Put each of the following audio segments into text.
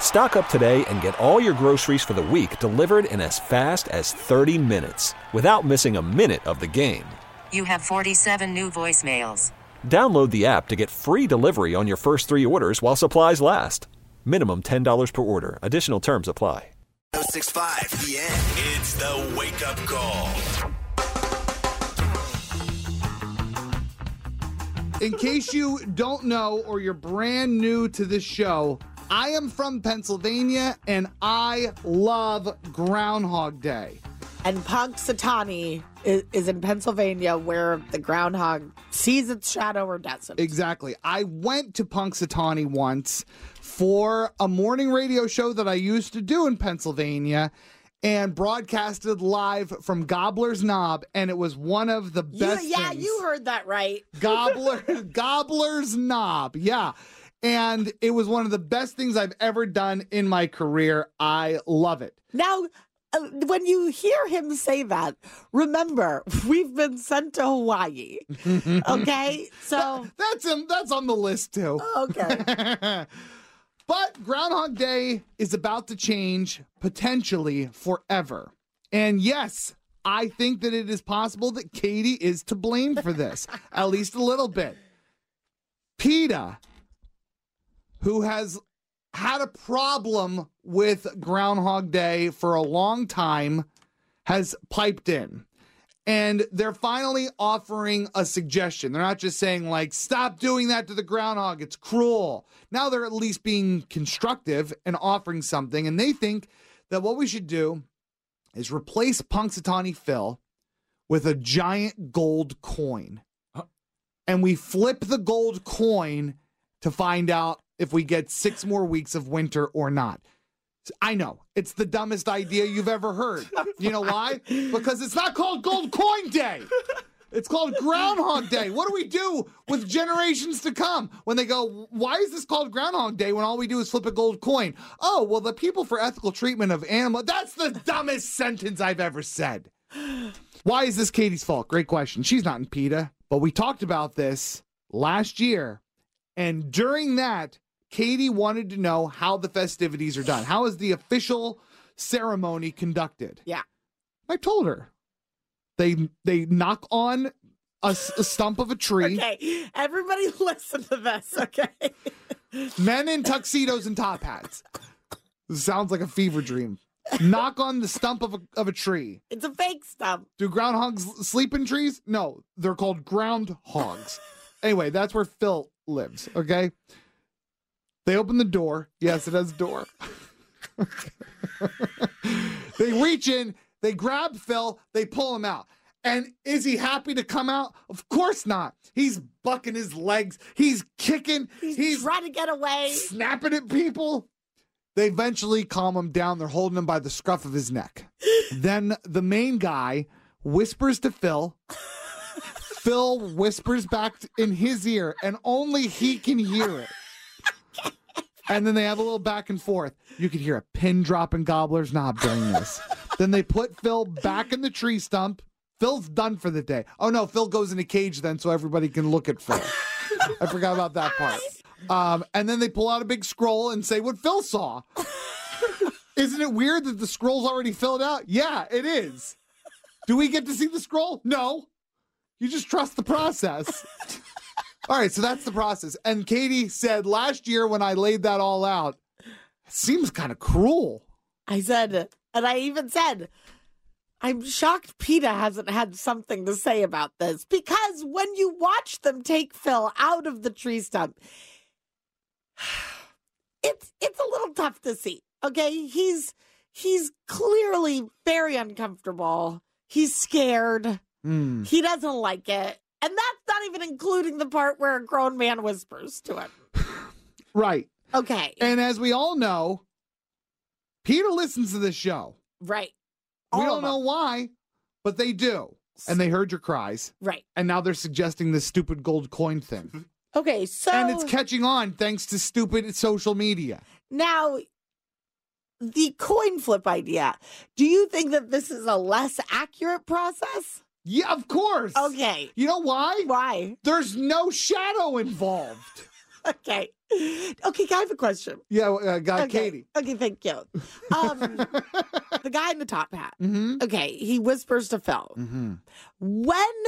Stock up today and get all your groceries for the week delivered in as fast as 30 minutes without missing a minute of the game. You have 47 new voicemails. Download the app to get free delivery on your first three orders while supplies last. Minimum $10 per order. Additional terms apply. 065 The End. It's the wake up call. In case you don't know or you're brand new to this show, I am from Pennsylvania and I love Groundhog Day. And Punxsutawney is, is in Pennsylvania, where the groundhog sees its shadow or doesn't. Exactly. I went to Punxsutawney once for a morning radio show that I used to do in Pennsylvania and broadcasted live from Gobbler's Knob, and it was one of the You- best. yeah, things. you heard that right. Gobbler Gobbler's Knob. Yeah. And it was one of the best things I've ever done in my career. I love it. Now, uh, when you hear him say that, remember we've been sent to Hawaii. Okay, so That's him. That's on the list too. okay. But Groundhog Day is about to change potentially forever. And yes, I think that it is possible that Katie is to blame for this, at least a little bit. PETA, who has had a problem with Groundhog Day for a long time, has piped in. And they're finally offering a suggestion. They're not just saying, like, stop doing that to the groundhog. It's cruel. Now they're at least being constructive and offering something. And they think that what we should do is replace Punxsutawney Phil with a giant gold coin. And we flip the gold coin to find out if we get six more weeks of winter or not. I know it's the dumbest idea you've ever heard. You know why? Because it's not called Gold Coin Day. It's called Groundhog Day. What do we do with generations to come when they go, why is this called Groundhog Day when all we do is flip a gold coin? Oh, well, the people for ethical treatment of animal. That's the dumbest sentence I've ever said. Why is this Katie's fault? Great question. She's not in PETA, but we talked about this last year. And during that, Katie wanted to know how the festivities are done. How is the official ceremony conducted? Yeah. I told her. They they knock on a stump of a tree. Okay, everybody listen to this. Okay. Men in tuxedos and top hats. This sounds like a fever dream. Knock on the stump of a, of a tree. It's a fake stump. Do groundhogs sleep in trees? No, they're called groundhogs. anyway, that's where Phil lives, okay? They open the door. Yes, it has a door. they reach in, they grab Phil, they pull him out. And is he happy to come out? Of course not. He's bucking his legs, he's kicking, He's, he's trying to get away. snapping at people. They eventually calm him down. They're holding him by the scruff of his neck. then the main guy whispers to Phil. Phil whispers back in his ear, and only he can hear it. And then they have a little back and forth. You could hear a pin drop in Gobbler's knob during this. then they put Phil back in the tree stump. Phil's done for the day. Oh no, Phil goes in a cage then so everybody can look at Phil. I forgot about that part. Um, and then they pull out a big scroll and say what Phil saw. Isn't it weird that the scroll's already filled out? Yeah, it is. Do we get to see the scroll? No. You just trust the process. All right, so that's the process. And Katie said last year when I laid that all out, it seems kind of cruel. I said, and I even said, I'm shocked PETA hasn't had something to say about this because when you watch them take Phil out of the tree stump, it's it's a little tough to see. Okay, he's he's clearly very uncomfortable. He's scared. Mm. He doesn't like it. And that's not even including the part where a grown man whispers to him. Right. Okay. And as we all know, PETA listens to this show. right. we don't know them. why, but they do. And they heard your cries. Right. And now they're suggesting this stupid gold coin thing. Mm-hmm. Okay. So and it's catching on thanks to stupid social media. now the coin flip idea. Do you think that this is a less accurate process? Yeah, of course. Okay. You know why? Why? There's no shadow involved. Okay. Okay, I have a question. yeah, uh, guy okay. Katie. Okay, thank you. Um, the guy in the top hat. Mm-hmm. Okay, he whispers to Phil. Mm-hmm. When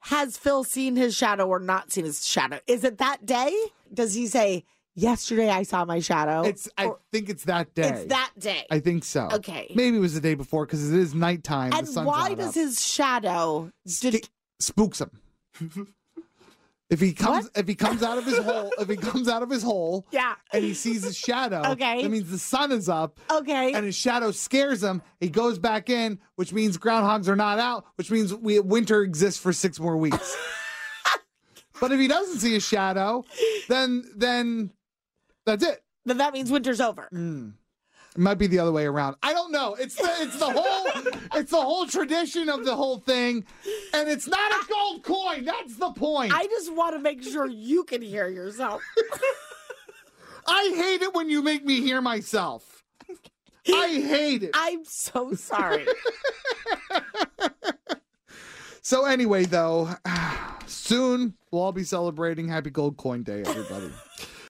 has Phil seen his shadow or not seen his shadow? Is it that day? Does he say, Yesterday I saw my shadow? It's. I Or- think it's that day. It's that day. I think so. Okay. Maybe it was the day before because it is nighttime. and the sun's why does up. his shadow Sk- spooks him? if he comes, if he comes out of his hole, if he comes out of his hole, Yeah. and he sees his shadow, Okay. that means the sun is up, Okay. and his shadow scares him. He goes back in, which means groundhogs are not out, which means we winter exists for six more weeks. but if he doesn't see a shadow, then then that's it. then that means winter's over. Mm. It might be the other way around. I don't know. It's the it's the whole it's the whole tradition of the whole thing, and it's not a gold coin. That's the point. I just want to make sure you can hear yourself. I hate it when you make me hear myself. I hate it. I'm so sorry. So anyway, though, soon we'll all be celebrating Happy Gold Coin Day, everybody.